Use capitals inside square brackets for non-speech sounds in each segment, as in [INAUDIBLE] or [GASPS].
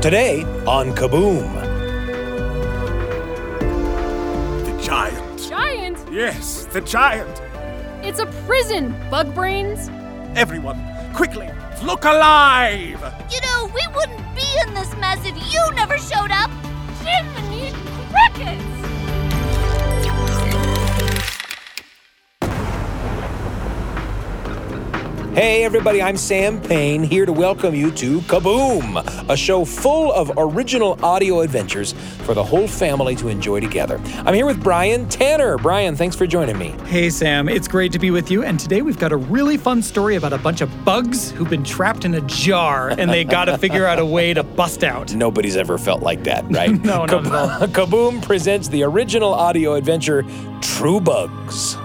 Today on Kaboom. The giant. Giant? Yes, the giant. It's a prison, bug brains. Everyone, quickly, look alive! You know, we wouldn't be in this mess if you never showed up. Jiminy crickets! Hey, everybody, I'm Sam Payne here to welcome you to Kaboom, a show full of original audio adventures for the whole family to enjoy together. I'm here with Brian Tanner. Brian, thanks for joining me. Hey, Sam, it's great to be with you. And today we've got a really fun story about a bunch of bugs who've been trapped in a jar and they got to figure out a way to bust out. [LAUGHS] Nobody's ever felt like that, [LAUGHS] right? No, not at all. [LAUGHS] Kaboom presents the original audio adventure True Bugs.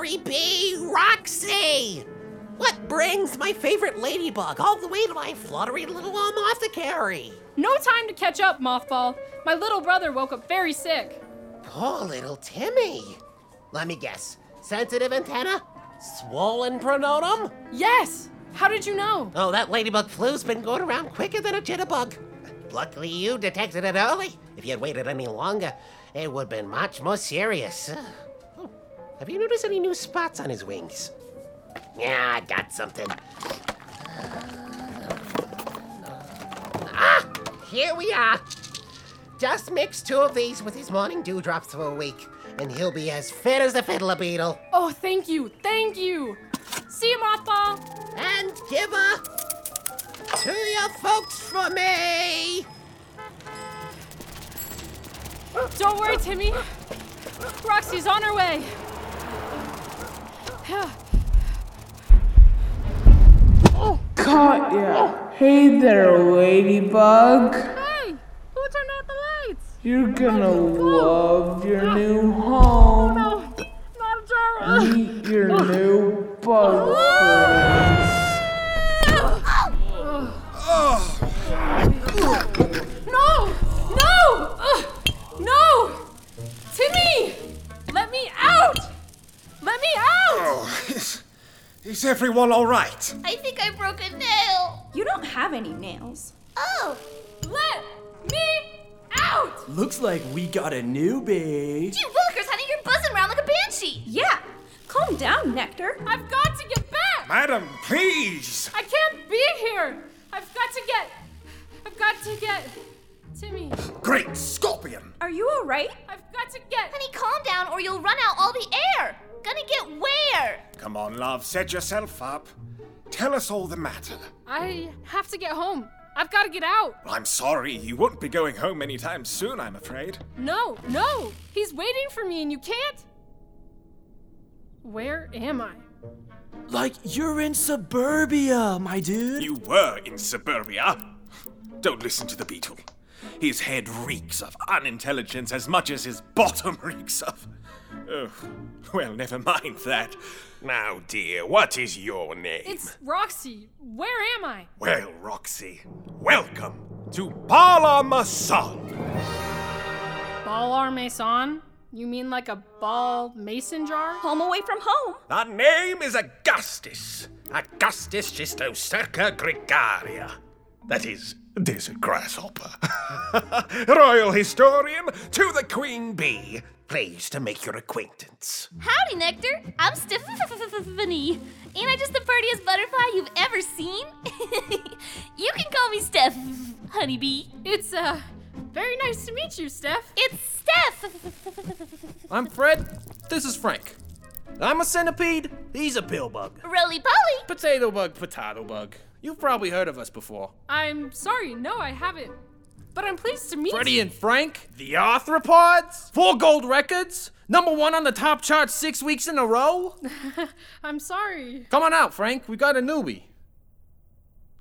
Me. Lori B. Roxey. What brings my favorite ladybug all the way to my fluttery little um, apothecary? No time to catch up, Mothball. My little brother woke up very sick. Poor little Timmy. Let me guess. Sensitive antenna? Swollen pronotum? Yes! How did you know? Oh, that ladybug flu's been going around quicker than a jitterbug. Luckily, you detected it early. If you had waited any longer, it would have been much more serious. Have you noticed any new spots on his wings? Yeah, I got something. Ah, here we are. Just mix two of these with his morning dewdrops for a week, and he'll be as fit as a fiddler beetle. Oh, thank you, thank you. See you, Mothball. And give her to your folks for me. Don't worry, Timmy. Roxey's on her way. Caught ya. Hey there, ladybug. Hey, who turned out the lights? You're gonna love your ah. new home. No, not a jar. Meet your [LAUGHS] new bug is everyone all right? I think I broke a nail. You don't have any nails. Oh, Let me out! Looks like we got a newbie. gee willikers, honey, you're buzzing around like a banshee. Yeah. Calm down, Nectar. I've got to get back! Madam, please! I can't be here! I've got to get. I've got to get. Timmy, Great scorpion! Are you all right? I've got to get. Honey, calm down or you'll run out all the air. Gonna get where? Come on, love, set yourself up. Tell us all the matter. I have to get home. I've got to get out. I'm sorry, you won't be going home anytime soon, I'm afraid. No, no! He's waiting for me and you can't. Where am I? Like you're in suburbia, my dude. You were in suburbia. Don't listen to the beetle. His head reeks of unintelligence as much as his bottom [LAUGHS] reeks of. Oh, well, never mind that. Now, dear, what is your name? It's Roxey. Where am I? Well, Roxey, welcome to Parla Mason. Ball Mason? You mean like a ball mason jar? Home away from home. The name is Augustus. Augustus Schistocerca gregaria. That is, desert grasshopper. [LAUGHS] Royal historian to the Queen Bee. Pleased to make your acquaintance. Howdy, Nectar. I'm Stephanie. Ain't I just the prettiest butterfly you've ever seen? [LAUGHS] you can call me Steph, honeybee. It's, uh, very nice to meet you, Steph. It's Steph. I'm Fred. This is Frank. I'm a centipede. He's a pill bug. Roly poly. Potato bug, potato bug. You've probably heard of us before. I'm sorry, no, I haven't. But I'm pleased to meet Freddie you. and Frank, the arthropods, four gold records, number one on the top chart six weeks in a row. [LAUGHS] I'm sorry. Come on out, Frank. We got a newbie.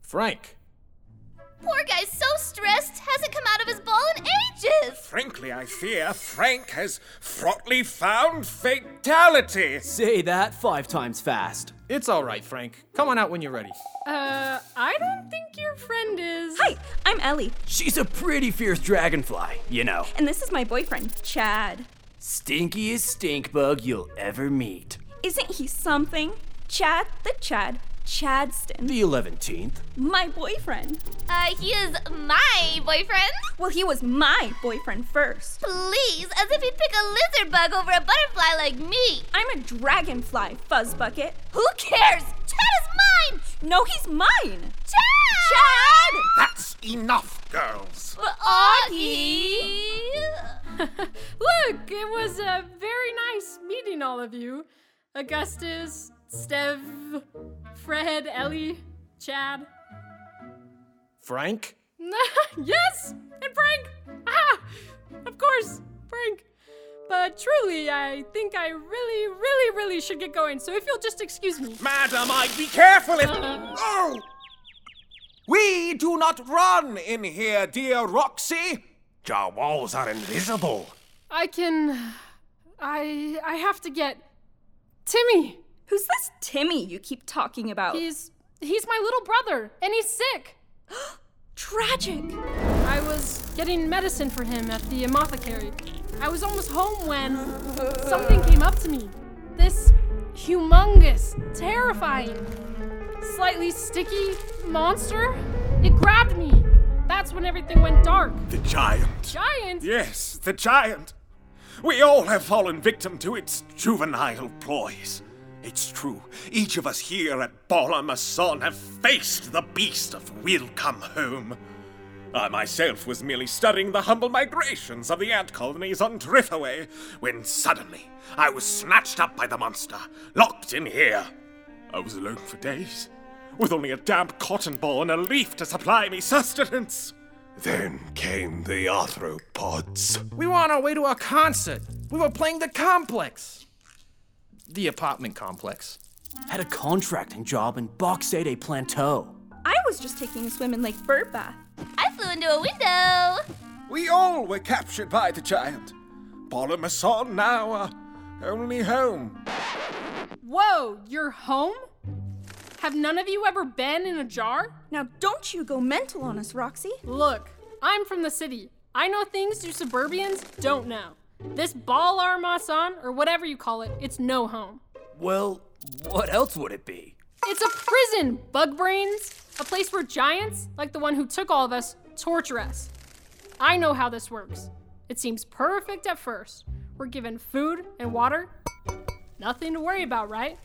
Frank. Poor guy's so stressed, hasn't come out of his ball in ages. Frankly, I fear Frank has fraughtly found fatality. Say that five times fast. It's all right, Frank. Come on out when you're ready. Uh, I don't think your friend is. Hi, I'm Ellie, She's a pretty fierce dragonfly, you know. and this is my boyfriend, Chad. Stinkiest stink bug you'll ever meet. Isn't he something? Chad the Chad, Chadston, The 11th. my boyfriend. Uh, he is my boyfriend. Well, he was my boyfriend first. Please, as if he'd pick a lizard bug over a butterfly like me. I'm a dragonfly, Fuzzbucket. Who cares? Chad is mine. No, he's mine. Chad. Chad! That's enough, girls. Augie. [LAUGHS] Look, it was uh, very nice meeting all of you. Augustus, Stev, Fred, Ellie, Chad. Frank? [LAUGHS] yes, and Frank. Ah, of course, Frank. But truly, I think I really, really, really should get going. So if you'll just excuse me. Madam, I be careful if. Oh! We do not run in here, dear Roxey. Our walls are invisible. I can. I I have to get Timmy. Who's this Timmy you keep talking about? He's he's my little brother, and he's sick. [GASPS] tragic. I was getting medicine for him at the apothecary. I was almost home when something came up to me. This humongous, terrifying, slightly sticky monster. It grabbed me. That's when everything went dark. The giant. Giant? Yes, the giant. We all have fallen victim to its juvenile ploys. It's true, each of us here at Balamason have faced the beast of Will Come Home. I myself was merely studying the humble migrations of the ant colonies on Driftaway when suddenly I was snatched up by the monster, locked in here. I was alone for days, with only a damp cotton ball and a leaf to supply me sustenance. Then came the arthropods. We were on our way to a concert. We were playing the complex. The apartment complex. Had a contracting job in Boxade Plateau. I was just taking a swim in Lake Birdbath. I flew into a window. We all were captured by the giant. Balamason now our only home. Whoa, you're home? Have none of you ever been in a jar? Now, don't you go mental on us, Roxey. Look, I'm from the city. I know things you suburbians don't know. This ball armason, or whatever you call it, it's no home. Well, what else would it be? It's a prison, bug brains. A place where giants, like the one who took all of us, torture us. I know how this works. It seems perfect at first. We're given food and water. Nothing to worry about, right?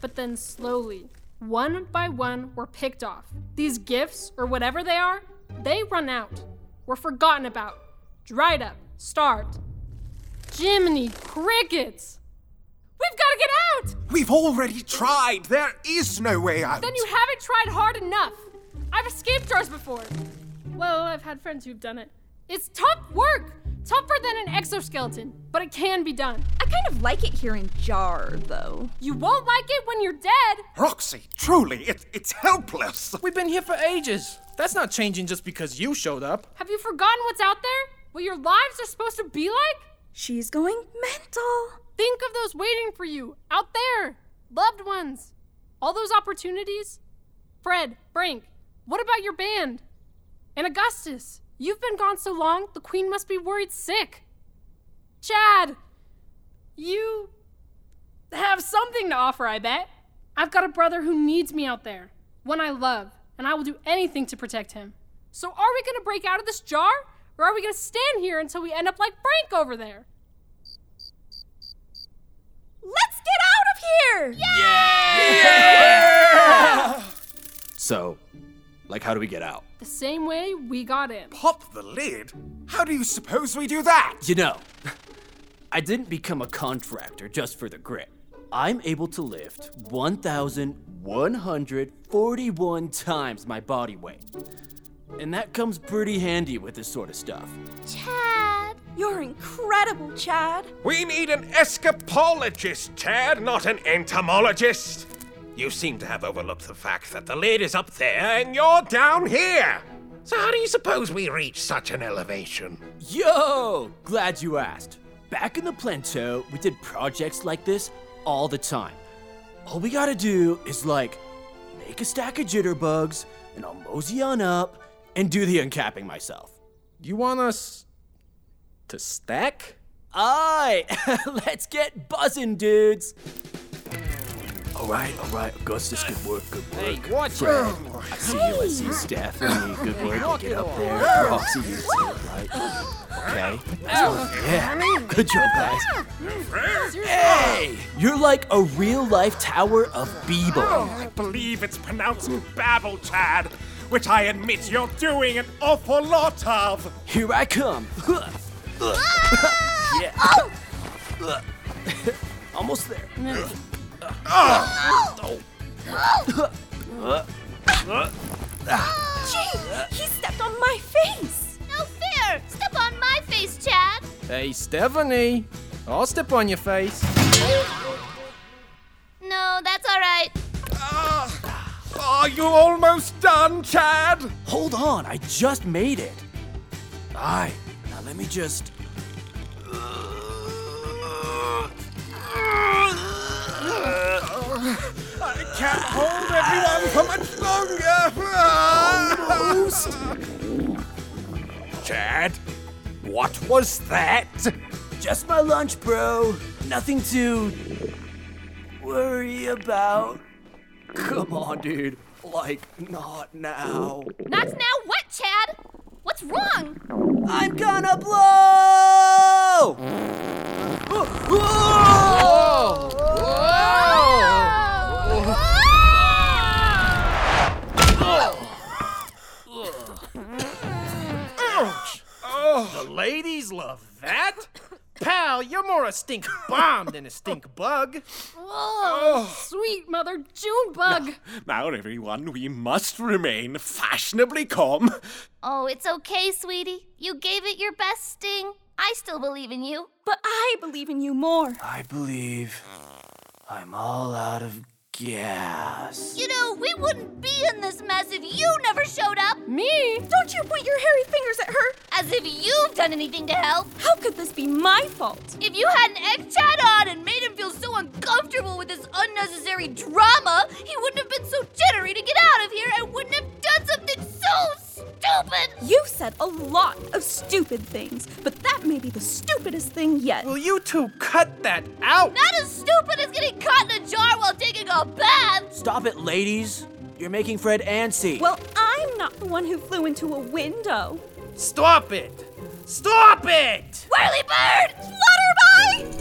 But then slowly, one by one, we're picked off. These gifts, or whatever they are, they run out. We're forgotten about, dried up, starved. Jiminy crickets! We've got to get out! We've already tried. There is no way out. Then you haven't tried hard enough. I've escaped jars before. Well, I've had friends who've done it. It's tough work, tougher than an exoskeleton, but it can be done. I kind of like it here in Jar, though. You won't like it when you're dead. Roxey, truly, it, it's helpless. We've been here for ages. That's not changing just because you showed up. Have you forgotten what's out there? What your lives are supposed to be like? She's going mental. Think of those waiting for you out there, loved ones. All those opportunities. Fred, Frank, what about your band? And Augustus, you've been gone so long, the Queen must be worried sick. Chad, you have something to offer, I bet. I've got a brother who needs me out there, one I love, and I will do anything to protect him. So, are we gonna break out of this jar, or are we gonna stand here until we end up like Frank over there? Let's get out of here! Yeah! [LAUGHS] So, like, how do we get out? The same way we got in. Pop the lid? How do you suppose we do that? You know, [LAUGHS] I didn't become a contractor just for the grit. I'm able to lift 1,141 times my body weight. And that comes pretty handy with this sort of stuff. Chad. You're incredible, Chad. We need an escapologist, Chad, not an entomologist. You seem to have overlooked the fact that the lid is up there and you're down here. So how do you suppose we reach such an elevation? Yo! Glad you asked. Back in the plateau, we did projects like this all the time. All we gotta do is like make a stack of jitterbugs, and I'll mosey on up and do the uncapping myself. You want us to stack? Aye! [LAUGHS] Let's get buzzing, dudes! Alright, alright, Augustus, good work, good work. Hey, watch Fred, out. I see you, I see Stephanie, good work, Walk get up there. Roxey, you too, right? Okay. Yeah, good job, guys. Hey! You're like a real life Tower of Beeble. Oh, I believe it's pronounced babble, Chad, which I admit you're doing an awful lot of. Here I come. Ah! [LAUGHS] yeah. Oh! [LAUGHS] Almost there. Gee, he stepped on my face. No fair! Step on my face, Chad! Hey, Stephanie. I'll step on your face. No, that's alright. Ah, are you almost done, Chad? Hold on, I just made it. Aye. Now let me just. I can't hold everyone for much longer. [LAUGHS] Chad, what was that? Just my lunch, bro. Nothing to worry about. Come on, dude. Like, not now. Not now what, Chad? What's wrong? I'm gonna blow! The ladies love that. Pal, you're more a stink bomb than a stink bug. Oh, sweet mother June bug. [LAUGHS] Now, everyone, we must remain fashionably calm. Oh, it's okay, sweetie. You gave it your best sting. I still believe in you. But I believe in you more. I believe I'm all out of gas. You know, we wouldn't be in this mess if you never showed up. Me? Don't you point your hairy fingers at her. As if you've done anything to help. How could this be my fault? If you had an egged Chad on and made him feel so uncomfortable with this unnecessary drama, he wouldn't have been so jittery to get out of here and wouldn't have done something so stupid. You said a lot of stupid things, but that may be the stupidest thing yet. Will you two cut that out? Not as stupid as getting caught in a jar while taking a bath. Stop it, ladies. You're making Fred antsy. Well, I'm not the one who flew into a window. Stop it! Stop it! Whirly bird! Flutterby!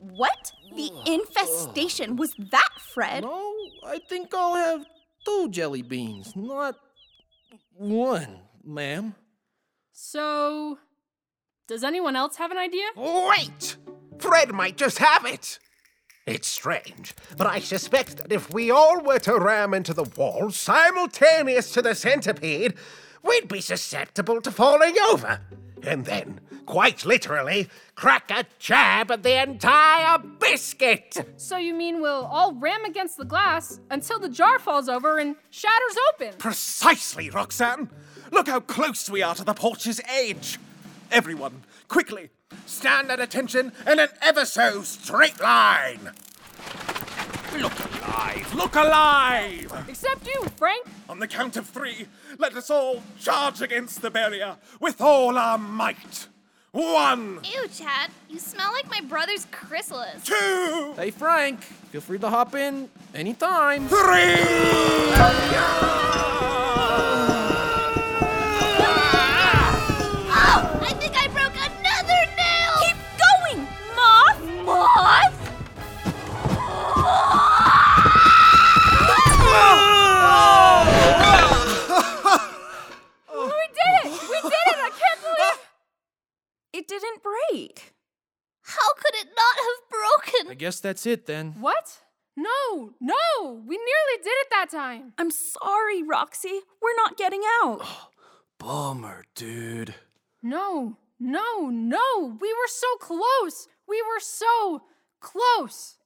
What? The infestation was that, Fred? No, I think I'll have two jelly beans, not one, ma'am. So, does anyone else have an idea? Wait! Fred might just have it. It's strange, but I suspect that if we all were to ram into the wall simultaneous to the centipede, we'd be susceptible to falling over. And then, quite literally, crack a jab at the entire biscuit. So you mean we'll all ram against the glass until the jar falls over and shatters open? Precisely, Roxanne. Look how close we are to the porch's edge. Everyone, quickly, stand at attention in an ever so straight line. Look alive! Look alive! Except you, Frank. On the count of three, let us all charge against the barrier with all our might. One, Ew, Chad. You smell like my brother's chrysalis. two, Hey, Frank, feel free to hop in anytime. Oh, guess that's it then. What? No, no! We nearly did it that time. I'm sorry, Roxey. We're not getting out. [GASPS] Bummer, dude. No, no, no! We were so close! We were so close!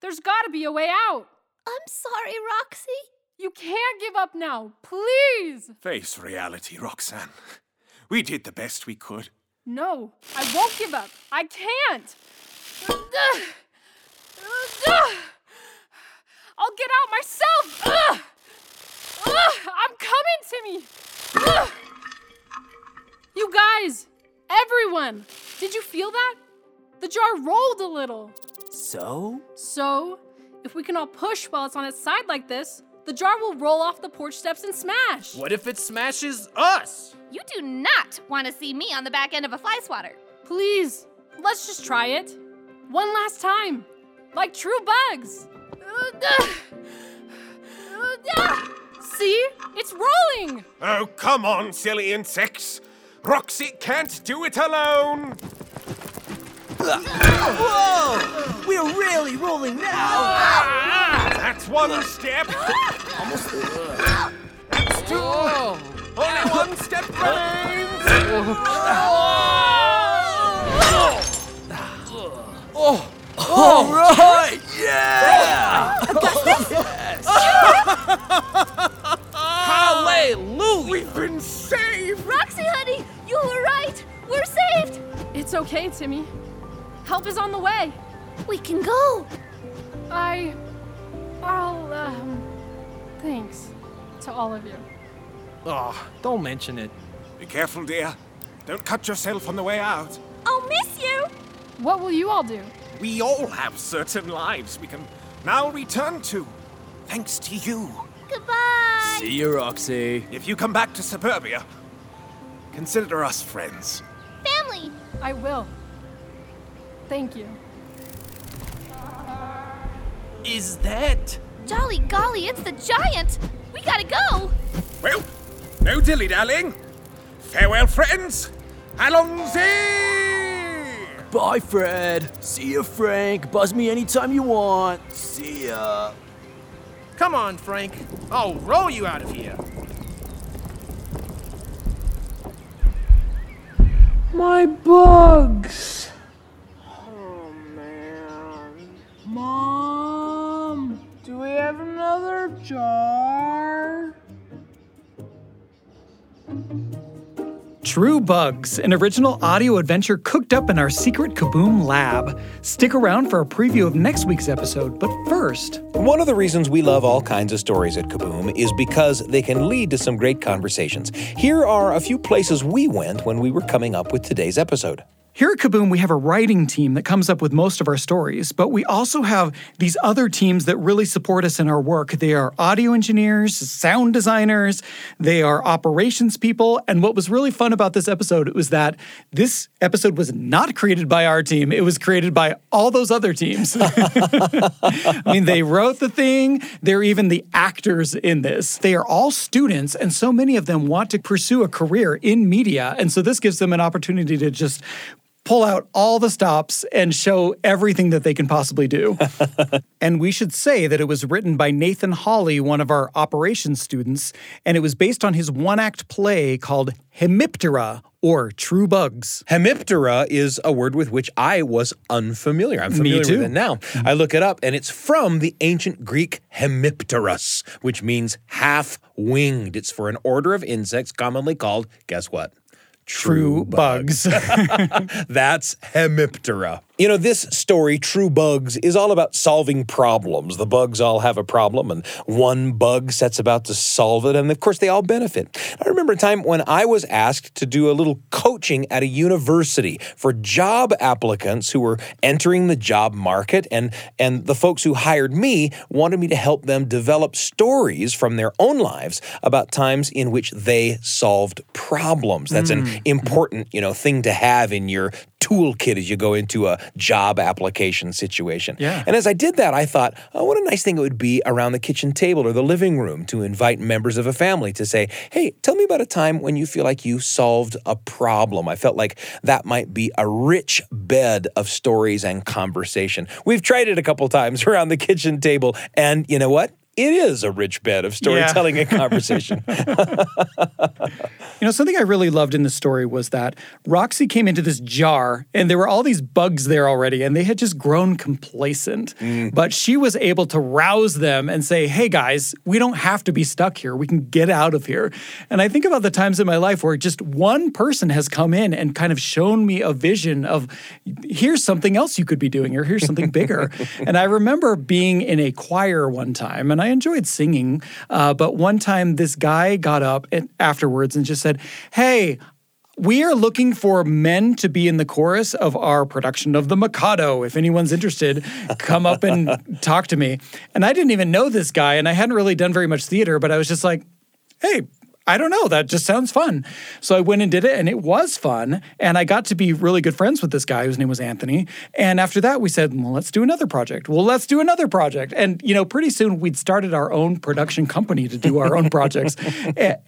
There's gotta be a way out! I'm sorry, Roxey. You can't give up now. Please. Face reality, Roxanne. We did the best we could. No, I won't give up. I can't. I'll get out myself. I'm coming, Timmy. You guys, everyone, did you feel that? The jar rolled a little. So? So, if we can all push while it's on its side like this, the jar will roll off the porch steps and smash. What if it smashes us? You do not want to see me on the back end of a fly swatter. Please, let's just try it. One last time. Like true bugs. See? It's rolling! Oh, come on, silly insects. Roxey can't do it alone. Whoa! We're really rolling now! Ah, that's one step. [GASPS] Almost. Timmy. Help is on the way. We can go. I. I'll, um. Thanks to all of you. Oh, don't mention it. Be careful, dear. Don't cut yourself on the way out. I'll miss you. What will you all do? We all have certain lives we can now return to. Thanks to you. Goodbye. See you, Roxey. If you come back to suburbia, consider us friends. Family. I will. Thank you. Is that? Jolly golly, it's the giant. We gotta go. Well, no dilly dallying. Farewell, friends. Allons-y! Bye, Fred. See you, Frank. Buzz me anytime you want. See ya. Come on, Frank. I'll roll you out of here. My bugs. Oh man. Mom, do we have another jar? True Bugs, an original audio adventure cooked up in our secret Kaboom lab. Stick around for a preview of next week's episode, but first, One of the reasons we love all kinds of stories at Kaboom is because they can lead to some great conversations. Here are a few places we went when we were coming up with today's episode. Here at Kaboom, we have a writing team that comes up with most of our stories, but we also have these other teams that really support us in our work. They are audio engineers, sound designers, they are operations people. And what was really fun about this episode was that this episode was not created by our team, it was created by all those other teams. [LAUGHS] I mean, they wrote the thing, they're even the actors in this. They are all students, and so many of them want to pursue a career in media. And so this gives them an opportunity to just pull out all the stops and show everything that they can possibly do. [LAUGHS] and we should say that it was written by Nathan Holley, one of our operations students, and it was based on his one act play called Hemiptera or True Bugs. Hemiptera is a word with which I was unfamiliar. I'm Me familiar too. with it now. Mm-hmm. I look it up, and it's from the ancient Greek hemipterus, which means half winged. It's for an order of insects commonly called, guess what? True bugs. [LAUGHS] [LAUGHS] That's Hemiptera. You know, this story, True Bugs, is all about solving problems. The bugs all have a problem, and one bug sets about to solve it, and of course, they all benefit. I remember a time when I was asked to do a little coaching at a university for job applicants who were entering the job market, and, and the folks who hired me wanted me to help them develop stories from their own lives about times in which they solved problems. That's an mm. important, you know, thing to have in your toolkit as you go into a job application situation. Yeah. And as I did that, I thought, oh, what a nice thing it would be around the kitchen table or the living room to invite members of a family to say, hey, tell me about a time when you feel like you solved a problem. I felt like that might be a rich bed of stories and conversation. We've tried it a couple times [LAUGHS] around the kitchen table, and you know what? it is a rich bed of storytelling and [LAUGHS] conversation. [LAUGHS] You know, something I really loved in the story was that Roxey came into this jar and there were all these bugs there already and they had just grown complacent. But she was able to rouse them and say, hey guys, we don't have to be stuck here. We can get out of here. And I think about the times in my life where just one person has come in and kind of shown me a vision of here's something else you could be doing or here's something bigger. [LAUGHS] and I remember being in a choir one time and I enjoyed singing. Uh, but one time this guy got up and afterwards and just said, Hey, we are looking for men to be in the chorus of our production of The Mikado. If anyone's interested, come up and [LAUGHS] talk to me. And I didn't even know this guy, and I hadn't really done very much theater, but I was just like, hey, I don't know. That just sounds fun. So I went and did it, and it was fun. And I got to be really good friends with this guy whose name was Anthony. And after that, we said, well, let's do another project. Well, let's do another project. And, you know, pretty soon we'd started our own production company to do our own projects. [LAUGHS]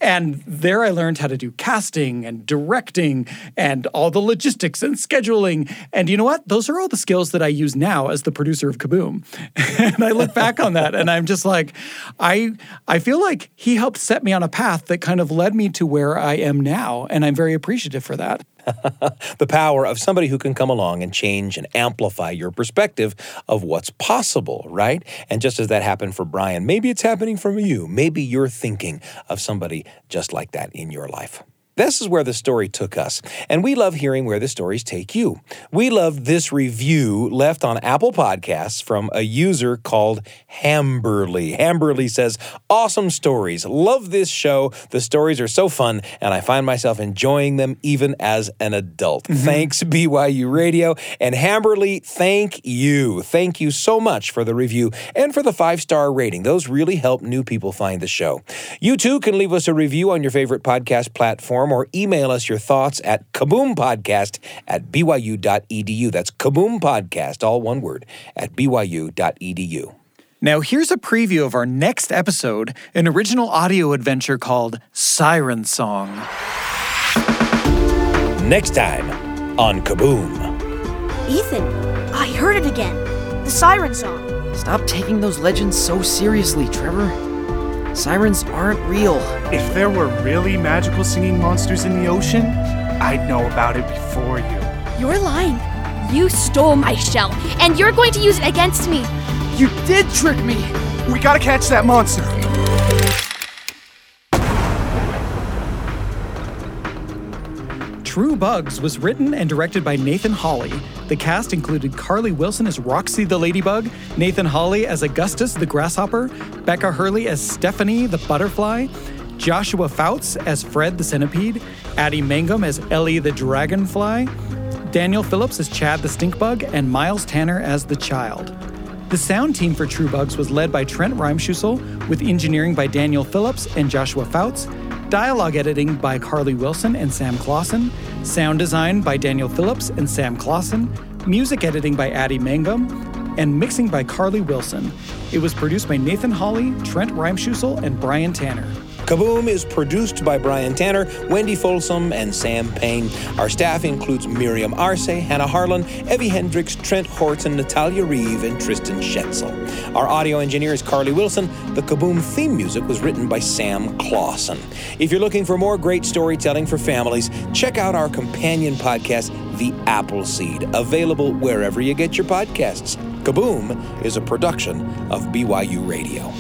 And there I learned how to do casting and directing and all the logistics and scheduling. And you know what? Those are all the skills that I use now as the producer of Kaboom. [LAUGHS] and I look back on that and I'm just like, I I feel like he helped set me on a path that kind of led me to where I am now. And I'm very appreciative for that. [LAUGHS] the power of somebody who can come along and change and amplify your perspective of what's possible, right? And just as that happened for Brian, maybe it's happening for you. Maybe you're thinking of somebody just like that in your life. This is where the story took us, and we love hearing where the stories take you. We love this review left on Apple Podcasts from a user called Hamberly. Hamberly says, Awesome stories. Love this show. The stories are so fun, and I find myself enjoying them even as an adult. Mm-hmm. Thanks, BYU Radio. And Hamberly, thank you. Thank you so much for the review and for the five star rating. Those really help new people find the show. You too can leave us a review on your favorite podcast platform or email us your thoughts at kaboompodcast at byu.edu. That's kaboompodcast, all one word, at byu.edu. Now, here's a preview of our next episode an original audio adventure called Siren Song. Next time on Kaboom. Ethan, I heard it again. The siren song. Stop taking those legends so seriously, Trevor. Sirens aren't real. If there were really magical singing monsters in the ocean, I'd know about it before you. You're lying. You stole my shell, and you're going to use it against me. You did trick me! We gotta catch that monster! True Bugs was written and directed by Nathan Holley. The cast included Karly Wilson as Roxey the Ladybug, Nathan Holley as Augustus the Grasshopper, Becca Hurley as Stephanie the Butterfly, Joshua Foutz as Fred the Centipede, Addy Mangum as Ellie the Dragonfly, Daniel Phillips as Chad the Stinkbug, and Miles Tanner as the Child. The sound team for True Bugs was led by Trent Reimschussel, with engineering by Daniel Phillips and Joshua Foutz, dialogue editing by Karly Wilson and Sam Clausen, sound design by Daniel Phillips and Sam Clausen, music editing by Addy Mangum, and mixing by Karly Wilson. It was produced by Nathan Holley, Trent Reimschussel, and Brian Tanner. Kaboom is produced by Brian Tanner, Wendy Folsom, and Sam Payne. Our staff includes Miriam Arce, Hannah Harlan, Evie Hendricks, Trent Horton, Natalia Reeve, and Tristan Schetzel. Our audio engineer is Karly Wilson. The Kaboom theme music was written by Sam Clausen. If you're looking for more great storytelling for families, check out our companion podcast, The Appleseed, available wherever you get your podcasts. Kaboom is a production of BYU Radio.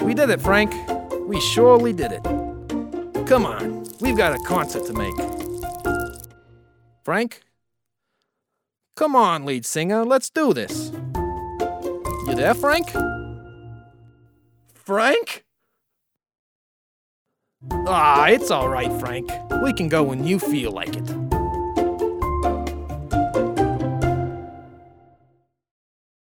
We did it, Frank. We surely did it. Come on, we've got a concert to make. Frank? Come on, lead singer, let's do this. You there, Frank? Frank? Ah, it's all right, Frank. We can go when you feel like it.